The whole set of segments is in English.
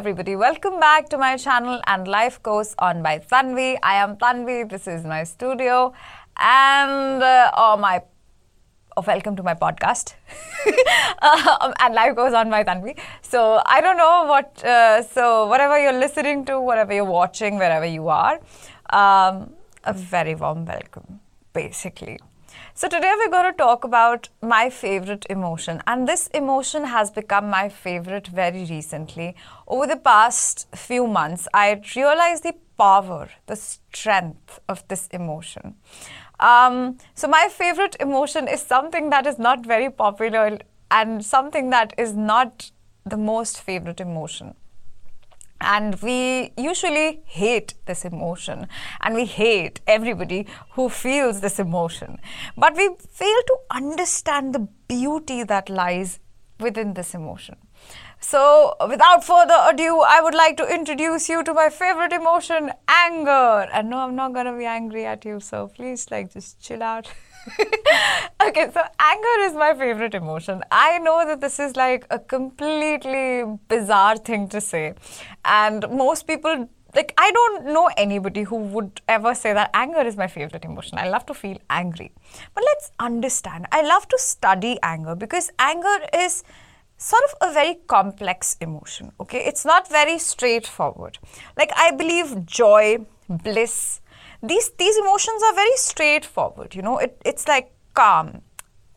everybody, welcome back to my channel and life goes on by Tanvi. I am Tanvi, this is my studio and uh, oh my oh, welcome to my podcast um, and life goes on by Tanvi. So I don't know what uh, so whatever you're listening to, whatever you're watching, wherever you are, um, a very warm welcome basically. So, today we're going to talk about my favorite emotion, and this emotion has become my favorite very recently. Over the past few months, I realized the power, the strength of this emotion. Um, so, my favorite emotion is something that is not very popular and something that is not the most favorite emotion. And we usually hate this emotion and we hate everybody who feels this emotion. But we fail to understand the beauty that lies within this emotion. So, without further ado, I would like to introduce you to my favorite emotion, anger. And no, I'm not gonna be angry at you, so please, like, just chill out. okay, so anger is my favorite emotion. I know that this is like a completely bizarre thing to say, and most people like I don't know anybody who would ever say that anger is my favorite emotion. I love to feel angry. But let's understand. I love to study anger because anger is sort of a very complex emotion, okay? It's not very straightforward. Like I believe joy, bliss, these these emotions are very straightforward you know it, it's like calm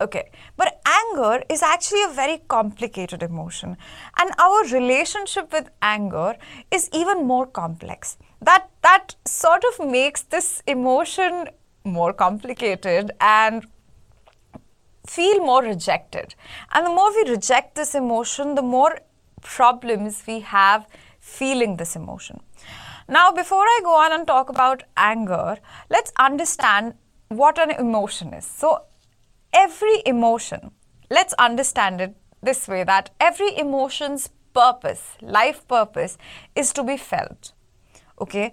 okay. But anger is actually a very complicated emotion and our relationship with anger is even more complex. That that sort of makes this emotion more complicated and feel more rejected. And the more we reject this emotion the more problems we have feeling this emotion now, before I go on and talk about anger, let's understand what an emotion is. So, every emotion, let's understand it this way that every emotion's purpose, life purpose, is to be felt. Okay?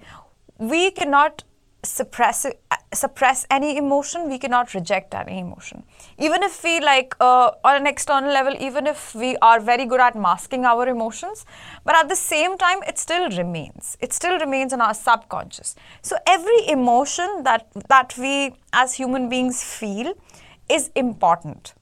We cannot suppress suppress any emotion we cannot reject any emotion. Even if we like uh, on an external level even if we are very good at masking our emotions but at the same time it still remains. It still remains in our subconscious. So every emotion that that we as human beings feel is important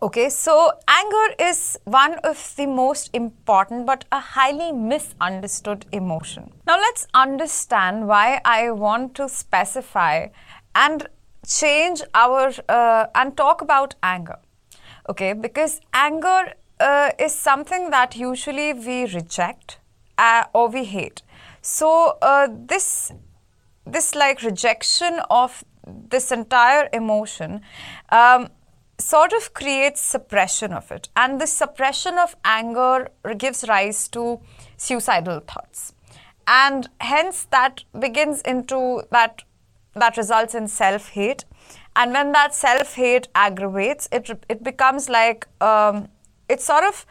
Okay, so anger is one of the most important but a highly misunderstood emotion. Now, let's understand why I want to specify and change our uh, and talk about anger. Okay, because anger uh, is something that usually we reject uh, or we hate. So, uh, this this like rejection of this entire emotion um, sort of creates suppression of it. And this suppression of anger gives rise to suicidal thoughts. And hence that begins into that that results in self-hate. And when that self-hate aggravates, it it becomes like um, it sort of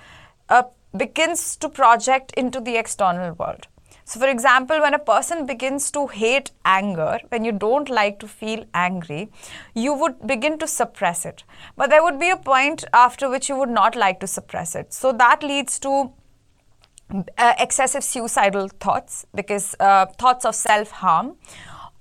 uh, begins to project into the external world. So, for example, when a person begins to hate anger, when you don't like to feel angry, you would begin to suppress it. But there would be a point after which you would not like to suppress it. So, that leads to uh, excessive suicidal thoughts because uh, thoughts of self harm.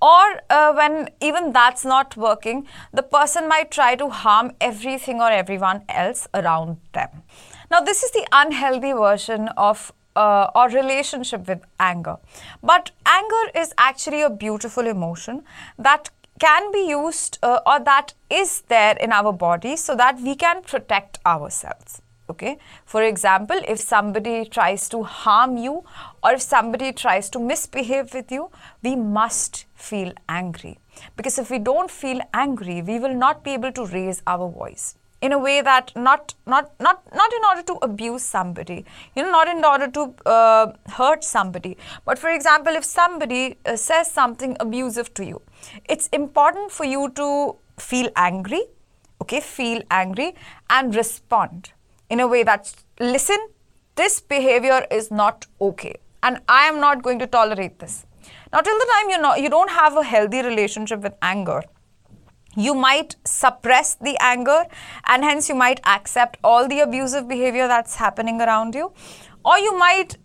Or uh, when even that's not working, the person might try to harm everything or everyone else around them. Now, this is the unhealthy version of uh, or relationship with anger. But anger is actually a beautiful emotion that can be used uh, or that is there in our body so that we can protect ourselves. Okay. For example, if somebody tries to harm you or if somebody tries to misbehave with you, we must feel angry. Because if we don't feel angry, we will not be able to raise our voice in a way that not not not not in order to abuse somebody you know not in order to uh, hurt somebody. But for example if somebody uh, says something abusive to you it's important for you to feel angry okay feel angry and respond in a way that listen this behavior is not okay and i am not going to tolerate this. Now till the time you know you don't have a healthy relationship with anger you might suppress the anger and hence you might accept all the abusive behavior that's happening around you or you might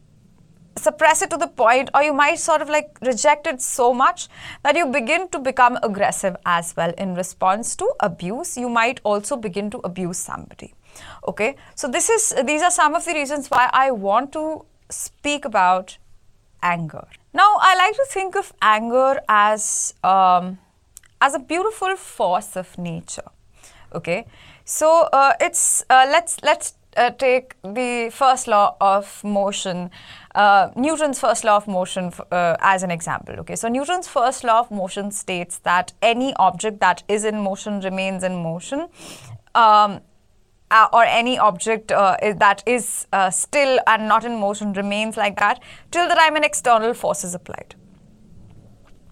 suppress it to the point, or you might sort of like reject it so much that you begin to become aggressive as well in response to abuse. You might also begin to abuse somebody. Okay, so this is these are some of the reasons why I want to speak about anger. Now, I like to think of anger as um, as a beautiful force of nature. Okay, so uh, it's uh, let's let's uh, take the first law of motion, uh, Newton's first law of motion uh, as an example. Okay, so Newton's first law of motion states that any object that is in motion remains in motion. Um, uh, or any object uh, that is uh, still and not in motion remains like that till the time an external force is applied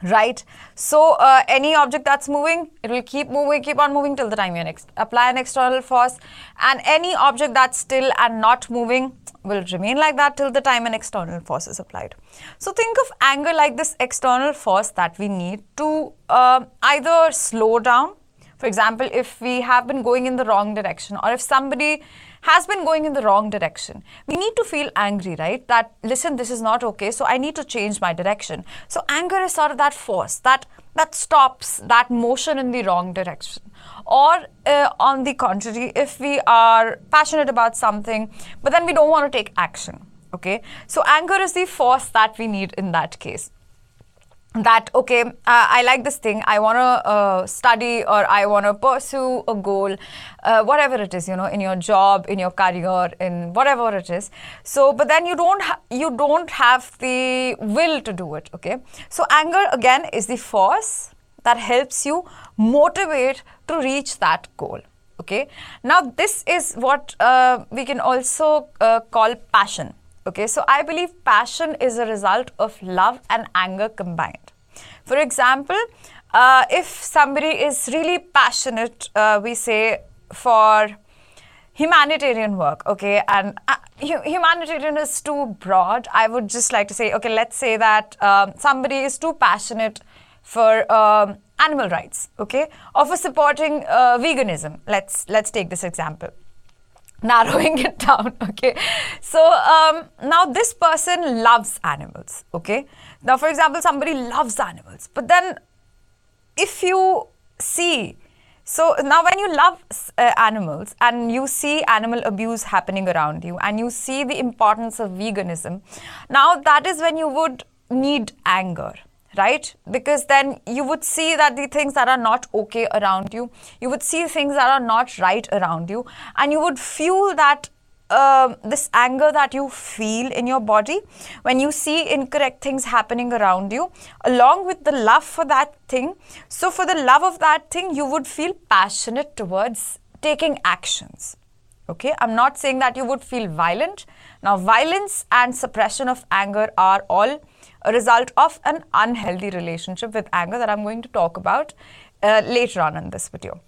right. So uh, any object that's moving it will keep moving keep on moving till the time you next apply an external force. And any object that's still and not moving will remain like that till the time an external force is applied. So think of anger like this external force that we need to uh, either slow down. For example if we have been going in the wrong direction or if somebody has been going in the wrong direction. We need to feel angry, right? That, listen, this is not okay, so I need to change my direction. So, anger is sort of that force that, that stops that motion in the wrong direction. Or, uh, on the contrary, if we are passionate about something, but then we don't want to take action, okay? So, anger is the force that we need in that case that okay uh, i like this thing. I want to uh, study or i want to pursue a goal uh, whatever it is you know in your job in your career in whatever it is. So but then you don't ha- you don't have the will to do it okay? So anger again is the force that helps you motivate to reach that goal okay? Now this is what uh, we can also uh, call passion Okay, so I believe passion is a result of love and anger combined. For example, uh, if somebody is really passionate, uh, we say for humanitarian work, okay, and uh, humanitarian is too broad. I would just like to say, okay, let's say that um, somebody is too passionate for um, animal rights, okay, or for supporting uh, veganism. Let's let's take this example narrowing it down okay? So um, now this person loves animals okay? Now for example somebody loves animals but then if you see so now when you love uh, animals and you see animal abuse happening around you and you see the importance of veganism now that is when you would need anger right? Because then you would see that the things that are not okay around you, you would see things that are not right around you, and you would feel that uh, this anger that you feel in your body when you see incorrect things happening around you, along with the love for that thing. So, for the love of that thing, you would feel passionate towards taking actions. Okay, I'm not saying that you would feel violent. Now, violence and suppression of anger are all a result of an unhealthy relationship with anger that I'm going to talk about uh, later on in this video.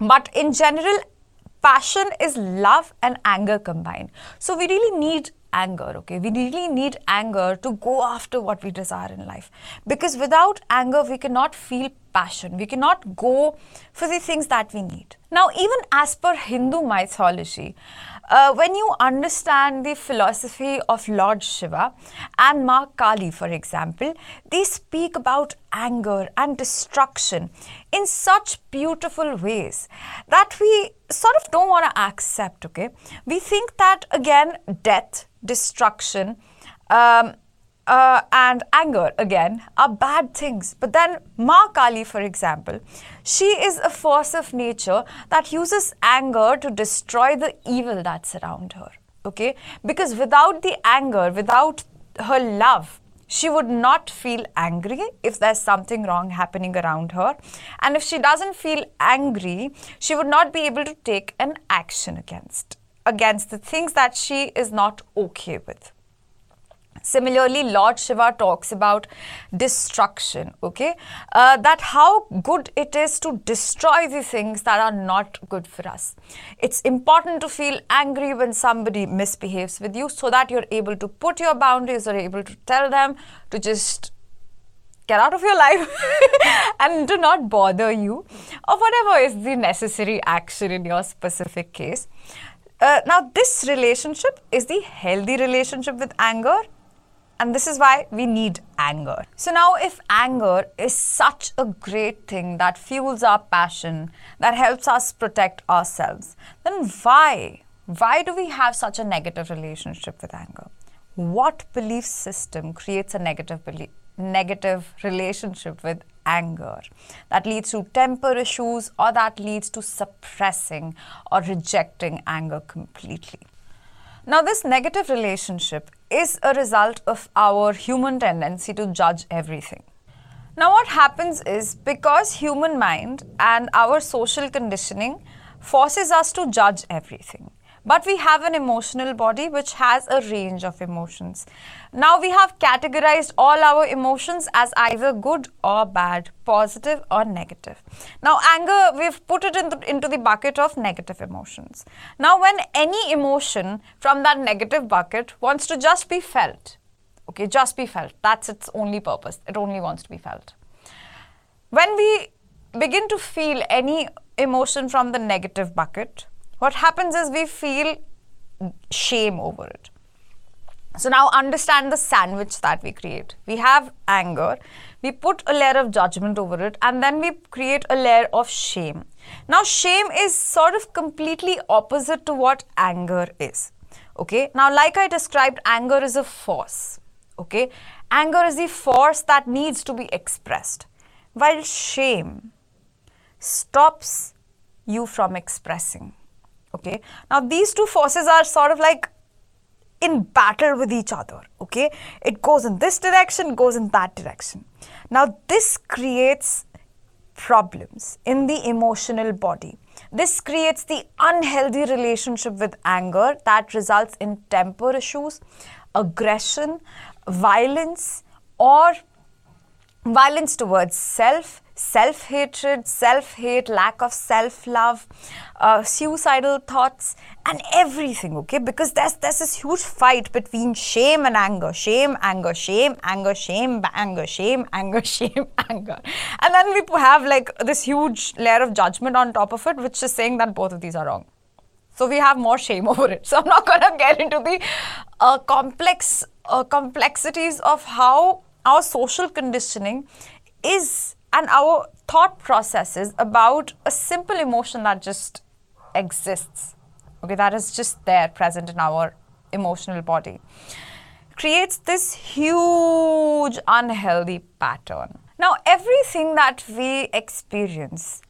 But in general, passion is love and anger combined. So we really need anger, okay? We really need anger to go after what we desire in life. Because without anger, we cannot feel passion. We cannot go for the things that we need. Now, even as per Hindu mythology, uh, when you understand the philosophy of Lord Shiva and Ma Kali, for example, they speak about anger and destruction in such beautiful ways that we sort of don't want to accept, okay? We think that, again, death, destruction, um, uh, and anger again are bad things. But then Ma Kali, for example, she is a force of nature that uses anger to destroy the evil that's around her. Okay? Because without the anger, without her love, she would not feel angry if there's something wrong happening around her. And if she doesn't feel angry, she would not be able to take an action against against the things that she is not okay with. Similarly, Lord Shiva talks about destruction, okay? Uh, that how good it is to destroy the things that are not good for us. It's important to feel angry when somebody misbehaves with you so that you're able to put your boundaries or able to tell them to just get out of your life and do not bother you or whatever is the necessary action in your specific case. Uh, now, this relationship is the healthy relationship with anger and this is why we need anger. So, now if anger is such a great thing that fuels our passion, that helps us protect ourselves, then why? Why do we have such a negative relationship with anger? What belief system creates a negative belief, negative relationship with anger that leads to temper issues or that leads to suppressing or rejecting anger completely? Now, this negative relationship is a result of our human tendency to judge everything. Now, what happens is because human mind and our social conditioning forces us to judge everything. But we have an emotional body which has a range of emotions. Now we have categorized all our emotions as either good or bad, positive or negative. Now anger, we've put it in the, into the bucket of negative emotions. Now when any emotion from that negative bucket wants to just be felt, okay, just be felt, that's its only purpose. It only wants to be felt. When we begin to feel any emotion from the negative bucket, what happens is we feel shame over it. So now understand the sandwich that we create. We have anger, we put a layer of judgment over it, and then we create a layer of shame. Now, shame is sort of completely opposite to what anger is. Okay, now, like I described, anger is a force. Okay, anger is the force that needs to be expressed, while shame stops you from expressing. Okay. Now these two forces are sort of like in battle with each other. Okay. It goes in this direction, goes in that direction. Now this creates problems in the emotional body. This creates the unhealthy relationship with anger that results in temper issues, aggression, violence, or violence towards self, self hatred, self hate, lack of self love, uh, suicidal thoughts, and everything, okay? Because there's, there's this huge fight between shame and anger shame, anger, shame, anger, shame, anger, shame, anger, shame, anger. And then we have like this huge layer of judgment on top of it, which is saying that both of these are wrong. So we have more shame over it. So I'm not going to get into the uh, complex uh, complexities of how our social conditioning is and our thought processes about a simple emotion that just exists, okay, that is just there present in our emotional body, creates this huge unhealthy pattern. Now, everything that we experience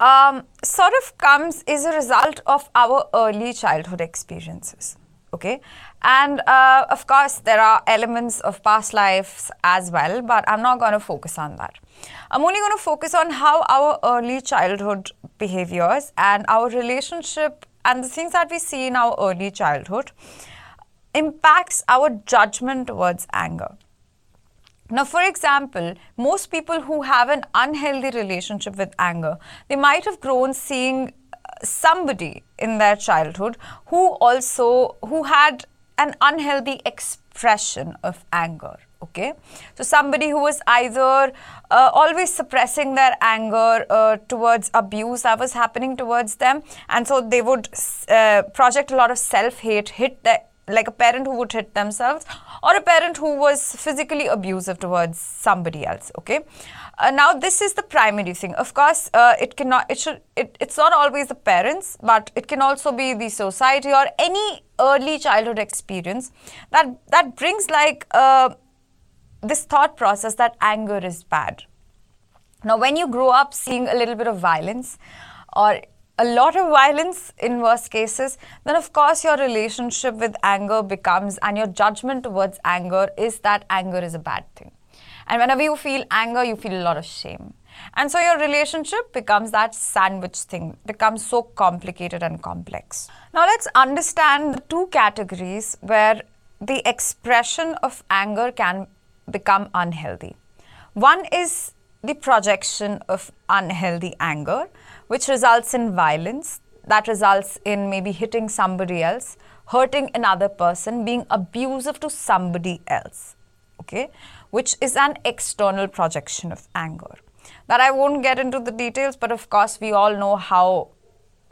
um, sort of comes as a result of our early childhood experiences. Okay and uh, of course there are elements of past lives as well but i'm not going to focus on that. I'm only going to focus on how our early childhood behaviors and our relationship and the things that we see in our early childhood impacts our judgment towards anger. Now, for example, most people who have an unhealthy relationship with anger, they might have grown seeing somebody in their childhood who also who had an unhealthy expression of anger okay? So somebody who was either uh, always suppressing their anger uh, towards abuse that was happening towards them and so they would uh, project a lot of self hate hit the like a parent who would hit themselves or a parent who was physically abusive towards somebody else okay? Uh, now this is the primary thing. Of course uh, it cannot it should it, it's not always the parents but it can also be the society or any early childhood experience that that brings like uh, this thought process that anger is bad. Now when you grow up seeing a little bit of violence or a lot of violence in worst cases, then of course your relationship with anger becomes and your judgment towards anger is that anger is a bad thing. And whenever you feel anger, you feel a lot of shame. And so your relationship becomes that sandwich thing, becomes so complicated and complex. Now let's understand the two categories where the expression of anger can become unhealthy. One is the projection of unhealthy anger, which results in violence, that results in maybe hitting somebody else, hurting another person, being abusive to somebody else. Okay, which is an external projection of anger. That I won't get into the details, but of course, we all know how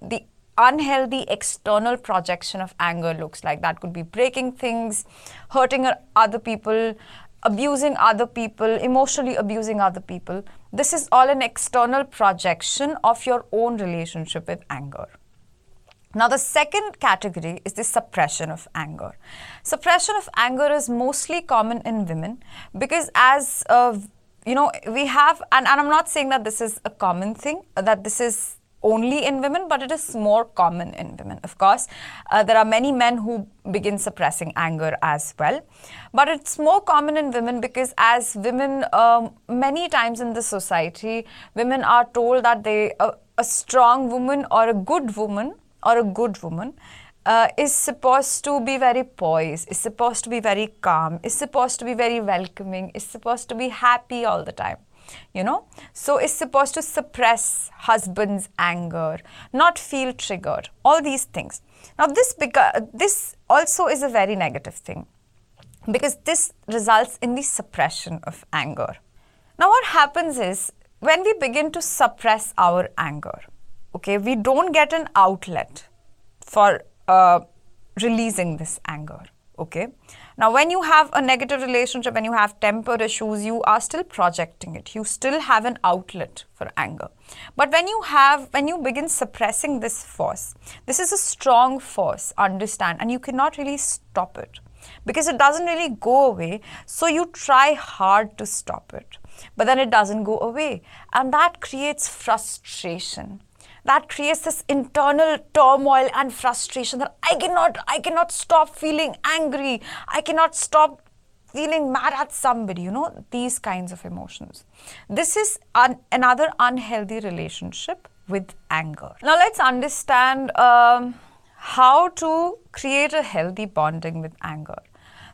the unhealthy external projection of anger looks like. That could be breaking things, hurting other people, abusing other people, emotionally abusing other people. This is all an external projection of your own relationship with anger. Now, the second category is the suppression of anger. Suppression of anger is mostly common in women because, as uh, you know, we have, and, and I'm not saying that this is a common thing, that this is only in women, but it is more common in women. Of course, uh, there are many men who begin suppressing anger as well, but it's more common in women because, as women, um, many times in the society, women are told that they a strong woman or a good woman or a good woman uh, is supposed to be very poised, is supposed to be very calm, is supposed to be very welcoming, is supposed to be happy all the time. You know, so it's supposed to suppress husband's anger, not feel triggered, all these things. Now, this beca- this also is a very negative thing because this results in the suppression of anger. Now, what happens is when we begin to suppress our anger, okay, we don't get an outlet for uh, releasing this anger. Okay. Now, when you have a negative relationship, when you have temper issues, you are still projecting it. You still have an outlet for anger. But when you have, when you begin suppressing this force, this is a strong force, understand, and you cannot really stop it because it doesn't really go away. So you try hard to stop it, but then it doesn't go away. And that creates frustration that creates this internal turmoil and frustration that I cannot, I cannot stop feeling angry. I cannot stop feeling mad at somebody, you know, these kinds of emotions. This is an, another unhealthy relationship with anger. Now, let's understand um, how to create a healthy bonding with anger.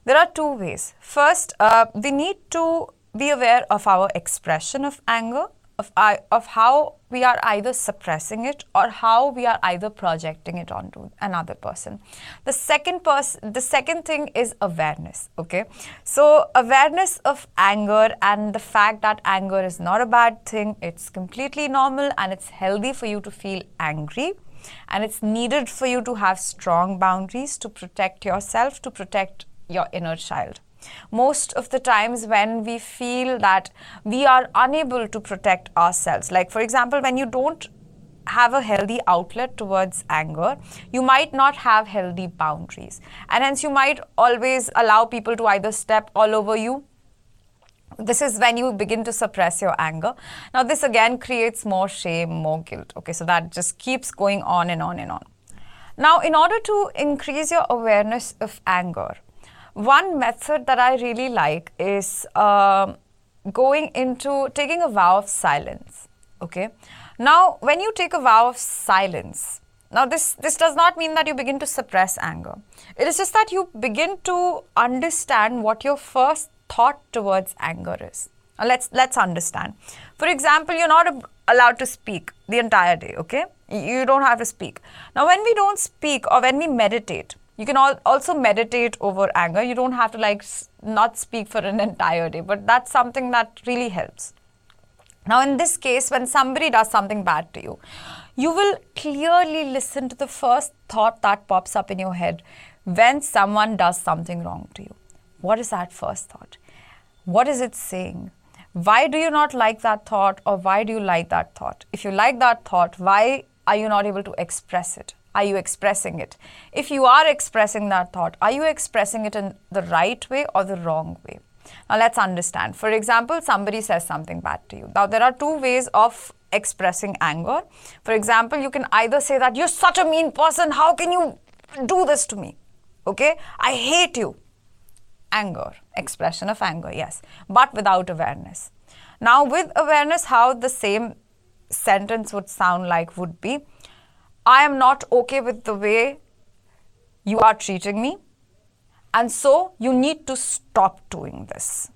There are two ways. First, uh, we need to be aware of our expression of anger of, of how we are either suppressing it or how we are either projecting it onto another person. The second person the second thing is awareness okay? So awareness of anger and the fact that anger is not a bad thing it's completely normal and it's healthy for you to feel angry and it's needed for you to have strong boundaries to protect yourself to protect your inner child most of the times when we feel that we are unable to protect ourselves like for example when you don't have a healthy outlet towards anger, you might not have healthy boundaries. And hence, you might always allow people to either step all over you. This is when you begin to suppress your anger. Now, this again creates more shame, more guilt. Okay, so that just keeps going on and on and on. Now, in order to increase your awareness of anger, one method that I really like is uh, going into taking a vow of silence. Okay. Now, when you take a vow of silence, now this this does not mean that you begin to suppress anger. It is just that you begin to understand what your first thought towards anger is. Now let's let's understand. For example, you're not allowed to speak the entire day. Okay, you don't have to speak. Now, when we don't speak or when we meditate, you can also meditate over anger. You don't have to like not speak for an entire day, but that's something that really helps. Now, in this case, when somebody does something bad to you, you will clearly listen to the first thought that pops up in your head when someone does something wrong to you. What is that first thought? What is it saying? Why do you not like that thought, or why do you like that thought? If you like that thought, why are you not able to express it? Are you expressing it? If you are expressing that thought, are you expressing it in the right way or the wrong way? Now let's understand. For example, somebody says something bad to you. Now there are two ways of expressing anger. For example, you can either say that you're such a mean person, how can you do this to me? Okay? I hate you. Anger, expression of anger, yes, but without awareness. Now, with awareness, how the same sentence would sound like would be I am not okay with the way you are treating me. And so you need to stop doing this.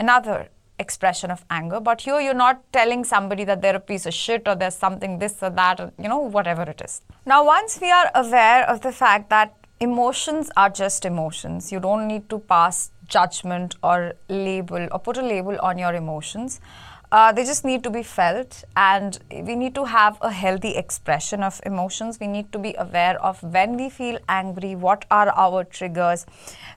Another expression of anger, but here you're not telling somebody that they're a piece of shit or there's something this or that, or, you know, whatever it is. Now, once we are aware of the fact that emotions are just emotions, you don't need to pass judgment or label or put a label on your emotions Uh, they just need to be felt, and we need to have a healthy expression of emotions. We need to be aware of when we feel angry, what are our triggers,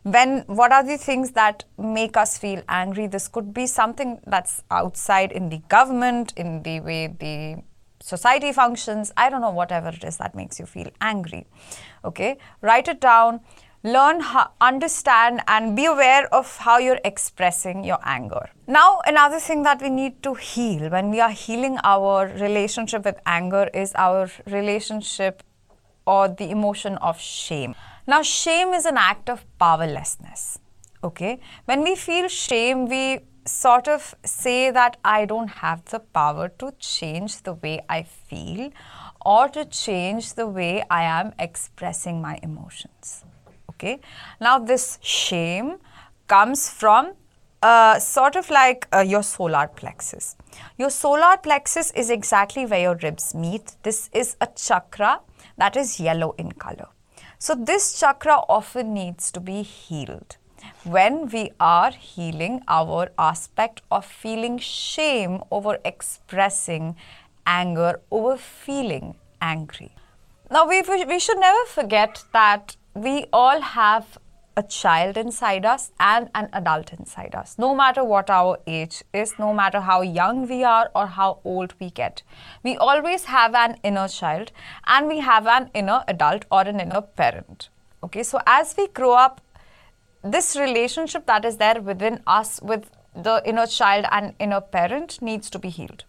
when what are the things that make us feel angry. This could be something that's outside in the government, in the way the society functions. I don't know, whatever it is that makes you feel angry. Okay, write it down learn how, understand and be aware of how you're expressing your anger. Now another thing that we need to heal when we are healing our relationship with anger is our relationship or the emotion of shame. Now shame is an act of powerlessness okay? When we feel shame we sort of say that i don't have the power to change the way i feel or to change the way i am expressing my emotions Okay. Now this shame comes from uh, sort of like uh, your solar plexus. Your solar plexus is exactly where your ribs meet. This is a chakra that is yellow in color. So this chakra often needs to be healed. When we are healing our aspect of feeling shame over expressing anger, over feeling angry. Now, we, we should never forget that we all have a child inside us and an adult inside us, no matter what our age is, no matter how young we are or how old we get. We always have an inner child and we have an inner adult or an inner parent. Okay, so as we grow up, this relationship that is there within us with the inner child and inner parent needs to be healed.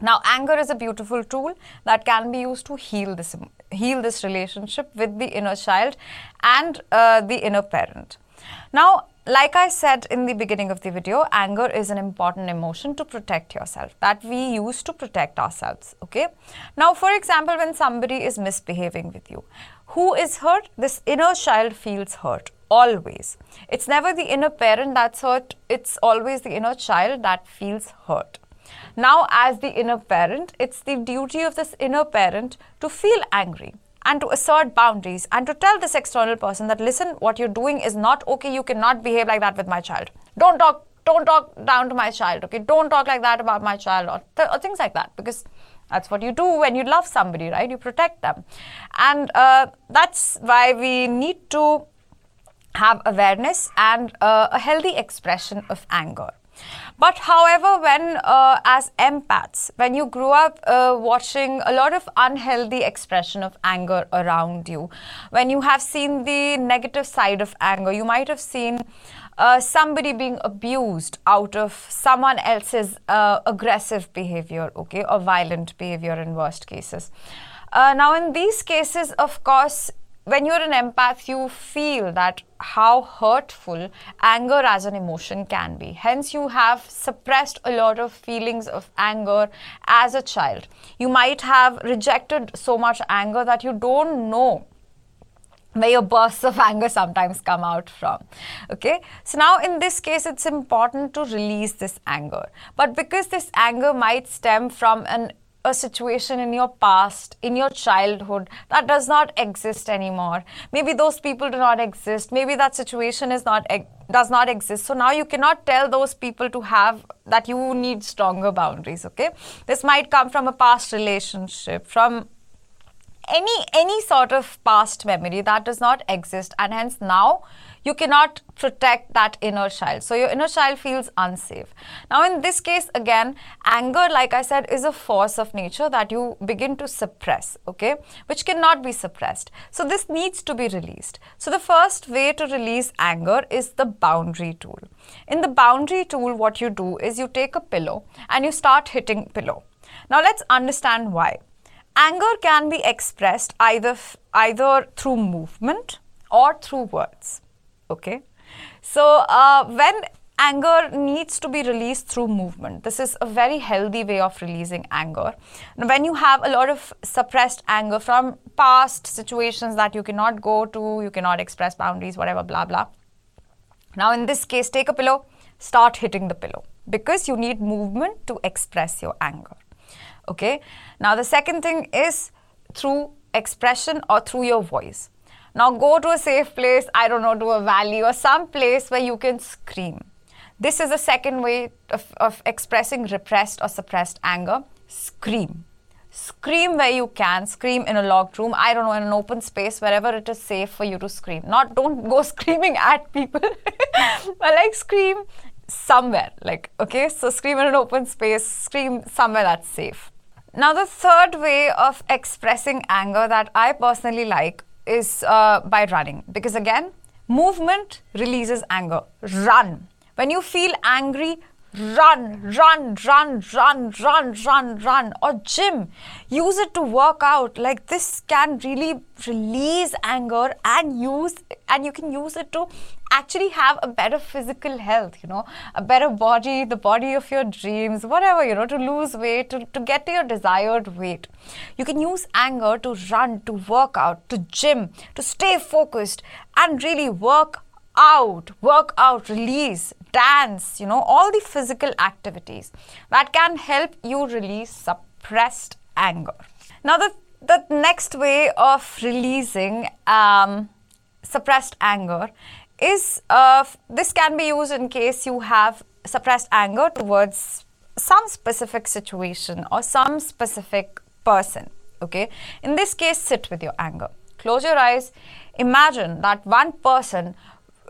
Now, anger is a beautiful tool that can be used to heal this, heal this relationship with the inner child and uh, the inner parent. Now, like I said in the beginning of the video, anger is an important emotion to protect yourself that we use to protect ourselves. Okay. Now, for example, when somebody is misbehaving with you, who is hurt? This inner child feels hurt always. It's never the inner parent that's hurt, it's always the inner child that feels hurt. Now, as the inner parent, it's the duty of this inner parent to feel angry and to assert boundaries and to tell this external person that listen what you're doing is not okay. You cannot behave like that with my child. Don't talk don't talk down to my child okay? Don't talk like that about my child or, th- or things like that because that's what you do when you love somebody right? You protect them. And uh, that's why we need to have awareness and uh, a healthy expression of anger but however, when uh, as empaths, when you grew up uh, watching a lot of unhealthy expression of anger around you, when you have seen the negative side of anger, you might have seen uh, somebody being abused out of someone else's uh, aggressive behavior, okay, or violent behavior in worst cases. Uh, now, in these cases, of course, when you're an empath, you feel that how hurtful anger as an emotion can be. Hence, you have suppressed a lot of feelings of anger as a child. You might have rejected so much anger that you don't know where your bursts of anger sometimes come out from. Okay, so now in this case, it's important to release this anger. But because this anger might stem from an a situation in your past, in your childhood, that does not exist anymore. Maybe those people do not exist. Maybe that situation is not does not exist. So now you cannot tell those people to have that you need stronger boundaries. Okay, this might come from a past relationship, from any any sort of past memory that does not exist, and hence now you cannot protect that inner child. So your inner child feels unsafe. Now, in this case, again, anger, like I said, is a force of nature that you begin to suppress, okay, which cannot be suppressed. So this needs to be released. So the first way to release anger is the boundary tool. In the boundary tool, what you do is you take a pillow and you start hitting pillow. Now let's understand why. Anger can be expressed either either through movement or through words. Okay. So uh, when anger needs to be released through movement. This is a very healthy way of releasing anger. When you have a lot of suppressed anger from past situations that you cannot go to, you cannot express boundaries, whatever, blah, blah. Now, in this case, take a pillow, start hitting the pillow because you need movement to express your anger. Okay. Now, the second thing is through expression or through your voice. Now go to a safe place, I don't know, to a valley or some place where you can scream. This is the second way of, of expressing repressed or suppressed anger. Scream. Scream where you can. Scream in a locked room. I don't know, in an open space, wherever it is safe for you to scream. Not don't go screaming at people, but like scream somewhere. Like, okay, so scream in an open space, scream somewhere that's safe. Now, the third way of expressing anger that I personally like is uh, by running. Because again, movement releases anger. Run. When you feel angry, run, run, run, run, run, run, run, or gym. Use it to work out. Like this can really release anger and use and you can use it to actually have a better physical health, you know, a better body, the body of your dreams, whatever, you know, to lose weight, to, to get to your desired weight. You can use anger to run, to work out, to gym, to stay focused and really work out, work out, release, dance, you know, all the physical activities that can help you release suppressed anger. Now, the, the next way of releasing um, suppressed anger is uh, this can be used in case you have suppressed anger towards some specific situation or some specific person. Okay, in this case, sit with your anger. Close your eyes. Imagine that one person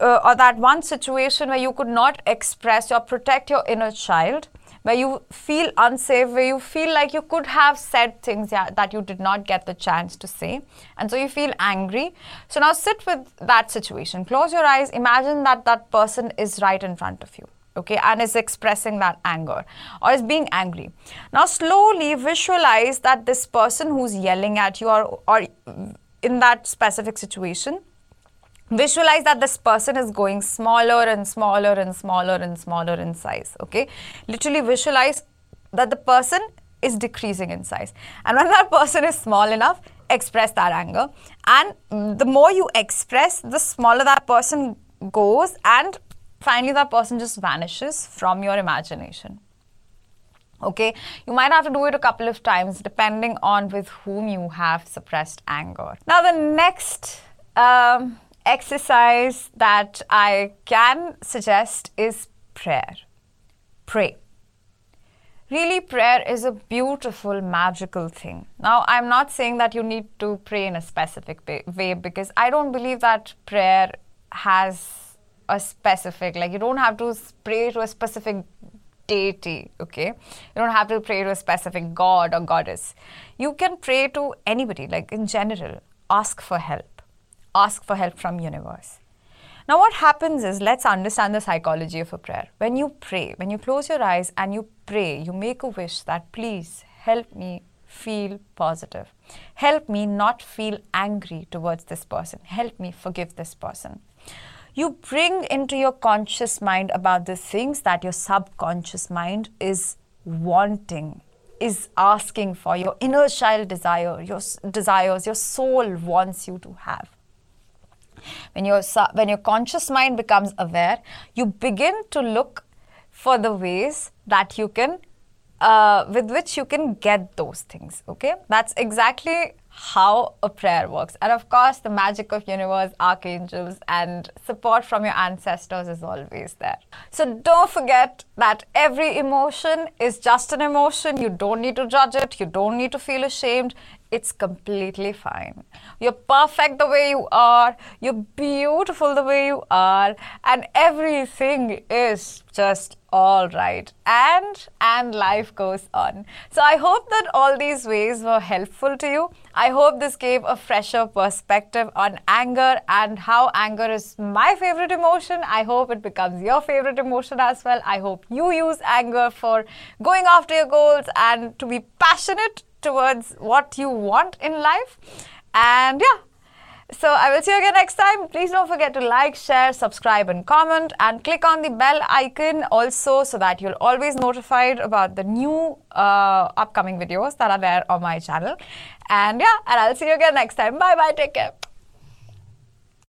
uh, or that one situation where you could not express or protect your inner child, where you feel unsafe, where you feel like you could have said things yeah, that you did not get the chance to say, and so you feel angry. So now sit with that situation. Close your eyes. Imagine that that person is right in front of you okay, and is expressing that anger or is being angry. Now, slowly visualize that this person who's yelling at you or, or in that specific situation visualize that this person is going smaller and smaller and smaller and smaller in size okay? Literally visualize that the person is decreasing in size. And when that person is small enough express that anger. And the more you express the smaller that person goes and finally that person just vanishes from your imagination okay? You might have to do it a couple of times depending on with whom you have suppressed anger. Now the next um, exercise that I can suggest is prayer. Pray. Really, prayer is a beautiful, magical thing. Now, I'm not saying that you need to pray in a specific way because I don't believe that prayer has a specific, like, you don't have to pray to a specific deity, okay? You don't have to pray to a specific god or goddess. You can pray to anybody, like, in general, ask for help ask for help from universe. Now what happens is let's understand the psychology of a prayer. When you pray, when you close your eyes and you pray, you make a wish that please help me feel positive. Help me not feel angry towards this person. Help me forgive this person. You bring into your conscious mind about the things that your subconscious mind is wanting, is asking for, your inner child desire, your desires, your soul wants you to have. When your, when your conscious mind becomes aware, you begin to look for the ways that you can, uh, with which you can get those things. Okay, that's exactly how a prayer works. And of course, the magic of universe, archangels, and support from your ancestors is always there. So don't forget that every emotion is just an emotion. You don't need to judge it. You don't need to feel ashamed. It's completely fine. You're perfect the way you are. You're beautiful the way you are. And everything is just all right. And, and life goes on. So I hope that all these ways were helpful to you. I hope this gave a fresher perspective on anger and how anger is my favorite emotion. I hope it becomes your favorite emotion as well. I hope you use anger for going after your goals and to be passionate towards what you want in life. And yeah, so I will see you again next time. Please don't forget to like, share, subscribe, and comment, and click on the bell icon also so that you'll always notified about the new uh, upcoming videos that are there on my channel. And yeah, and I'll see you again next time. Bye bye. Take care.